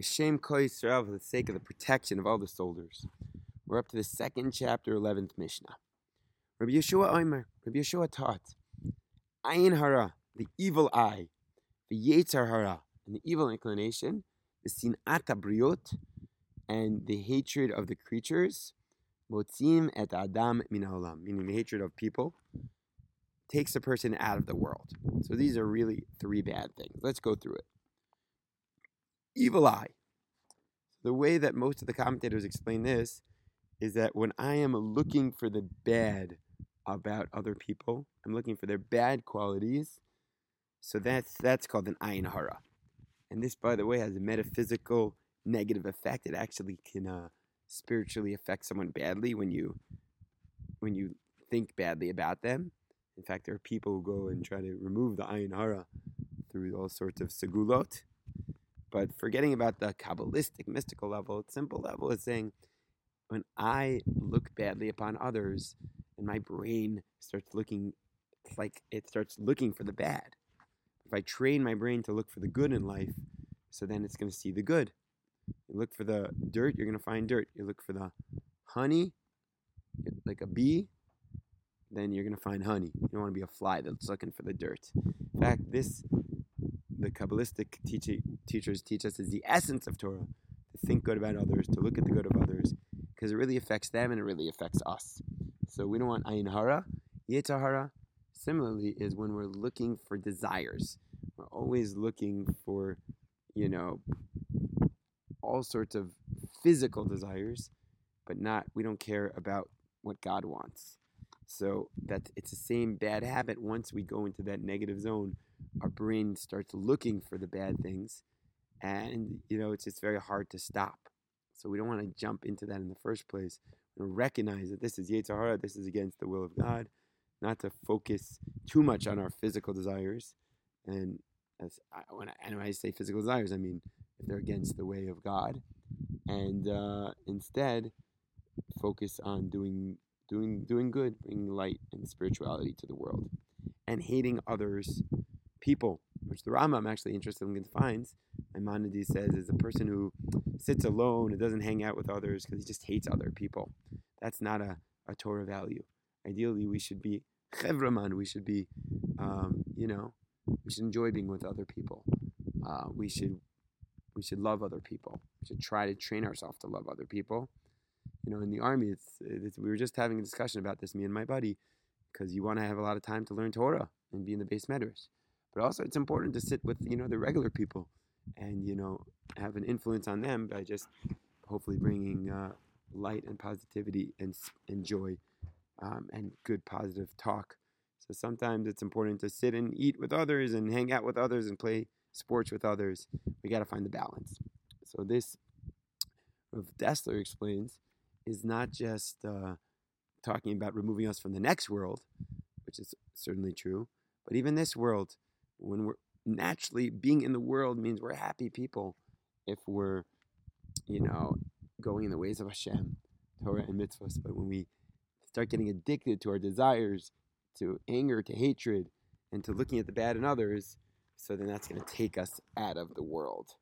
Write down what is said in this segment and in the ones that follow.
Shem Yisrael for the sake of the protection of all the soldiers. We're up to the second chapter, 11th Mishnah. Rabbi Yehoshua Omer, Rabbi Yehoshua taught, Ayin Hara, the evil eye, the Yetzer Hara, and the evil inclination, the Sinat Briot, and the hatred of the creatures, Motzim et Adam min haolam, meaning the hatred of people, takes a person out of the world. So these are really three bad things. Let's go through it. Evil eye. The way that most of the commentators explain this is that when I am looking for the bad about other people, I'm looking for their bad qualities. So that's that's called an ayin hara. And this, by the way, has a metaphysical negative effect. It actually can uh, spiritually affect someone badly when you when you think badly about them. In fact, there are people who go and try to remove the ayin hara through all sorts of segulot. But forgetting about the kabbalistic, mystical level, simple level is saying, when I look badly upon others, and my brain starts looking like it starts looking for the bad. If I train my brain to look for the good in life, so then it's going to see the good. You look for the dirt, you're going to find dirt. You look for the honey, like a bee, then you're going to find honey. You don't want to be a fly that's looking for the dirt. In fact, this, the Kabbalistic teach, teachers teach us, is the essence of Torah to think good about others, to look at the good of others, because it really affects them and it really affects us. So we don't want ayin hara. Yetzer hara, similarly, is when we're looking for desires. We're always looking for, you know, all sorts of physical desires, but not we don't care about what God wants. So that it's the same bad habit. Once we go into that negative zone, our brain starts looking for the bad things, and you know it's just very hard to stop. So we don't want to jump into that in the first place. We recognize that this is Yetzer Hara, this is against the will of God. Not to focus too much on our physical desires, and as I, when I, and when I say physical desires, I mean if they're against the way of God, and uh, instead focus on doing doing doing good, bringing light and spirituality to the world, and hating others, people, which the Rambam actually interestingly defines. Maimonides says is a person who sits alone and doesn't hang out with others because he just hates other people. That's not a, a Torah value. Ideally, we should be chevraman. We should be, um, you know, we should enjoy being with other people. Uh, we should we should love other people. We should try to train ourselves to love other people. You know, in the army, it's, it's we were just having a discussion about this, me and my buddy, because you want to have a lot of time to learn Torah and be in the beis medrash. But also, it's important to sit with you know the regular people, and you know have an influence on them by just hopefully bringing uh, light and positivity and and joy um, and good positive talk. So sometimes it's important to sit and eat with others and hang out with others and play sports with others. We got to find the balance. So this, Rav Dessler explains, is not just uh, talking about removing us from the next world, which is certainly true, but even this world, when we're naturally being in the world means we're happy people if we're, you know, going in the ways of Hashem, Torah and mitzvahs. But when we start getting addicted to our desires, to anger, to hatred, and to looking at the bad in others, so then that's going to take us out of the world,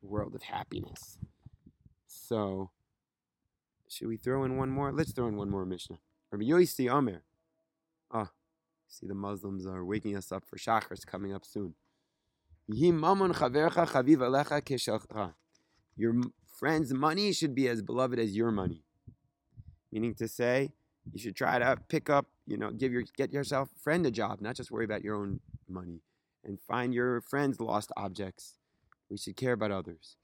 the world of happiness. So, should we throw in one more? Let's throw in one more Mishnah. Rabbi Yosi Omer. Ah, see the Muslims are waking us up for Shachar. coming up soon. Your friend's money should be as beloved as your money. Meaning to say, you should try to pick up, you know, give your get yourself friend a job, not just worry about your own money and find your friends' lost objects. We should care about others.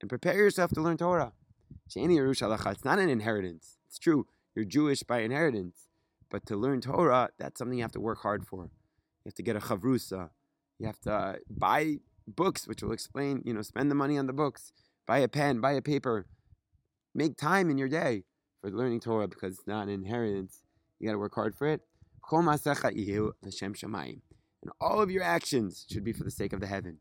And prepare yourself to learn Torah. It's not an inheritance. It's true, you're Jewish by inheritance. But to learn Torah, that's something you have to work hard for. You have to get a chavrusa. You have to uh, buy books, which will explain, you know, spend the money on the books. Buy a pen, buy a paper. Make time in your day for learning Torah because it's not an inheritance. You got to work hard for it. And all of your actions should be for the sake of the heaven.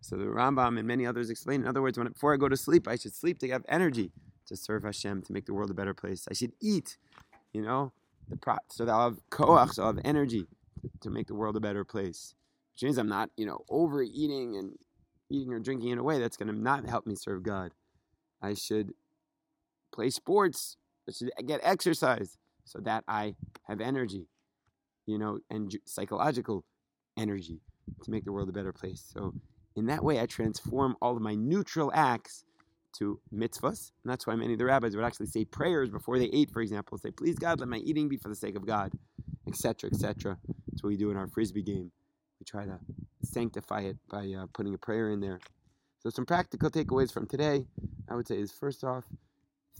So the Rambam and many others explain. In other words, when before I go to sleep, I should sleep to have energy to serve Hashem to make the world a better place. I should eat, you know, the pro- so that I'll have koach, so I'll have energy to make the world a better place. Which means I'm not, you know, overeating and eating or drinking in a way that's going to not help me serve God. I should play sports. I should get exercise so that I have energy, you know, and psychological energy to make the world a better place. So in that way, I transform all of my neutral acts to mitzvahs. And that's why many of the rabbis would actually say prayers before they ate, for example, say, please God, let my eating be for the sake of God, etc., etc. That's what we do in our frisbee game. We try to sanctify it by uh, putting a prayer in there. So some practical takeaways from today, I would say, is first off,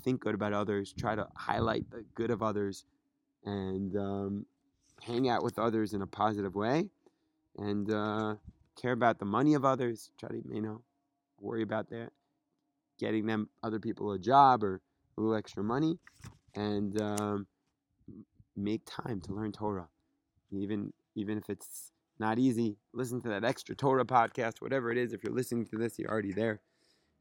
think good about others. Try to highlight the good of others, and um, hang out with others in a positive way, and uh, care about the money of others. Try to you know worry about that getting them other people a job or a little extra money, and um, make time to learn Torah, even even if it's not easy. Listen to that extra Torah podcast, whatever it is. If you're listening to this, you're already there,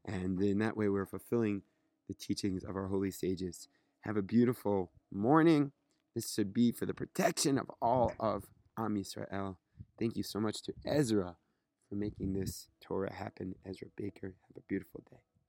and in that way, we're fulfilling the teachings of our holy sages. Have a beautiful morning. This should be for the protection of all of Am Yisrael. Thank you so much to Ezra for making this Torah happen. Ezra Baker, have a beautiful day.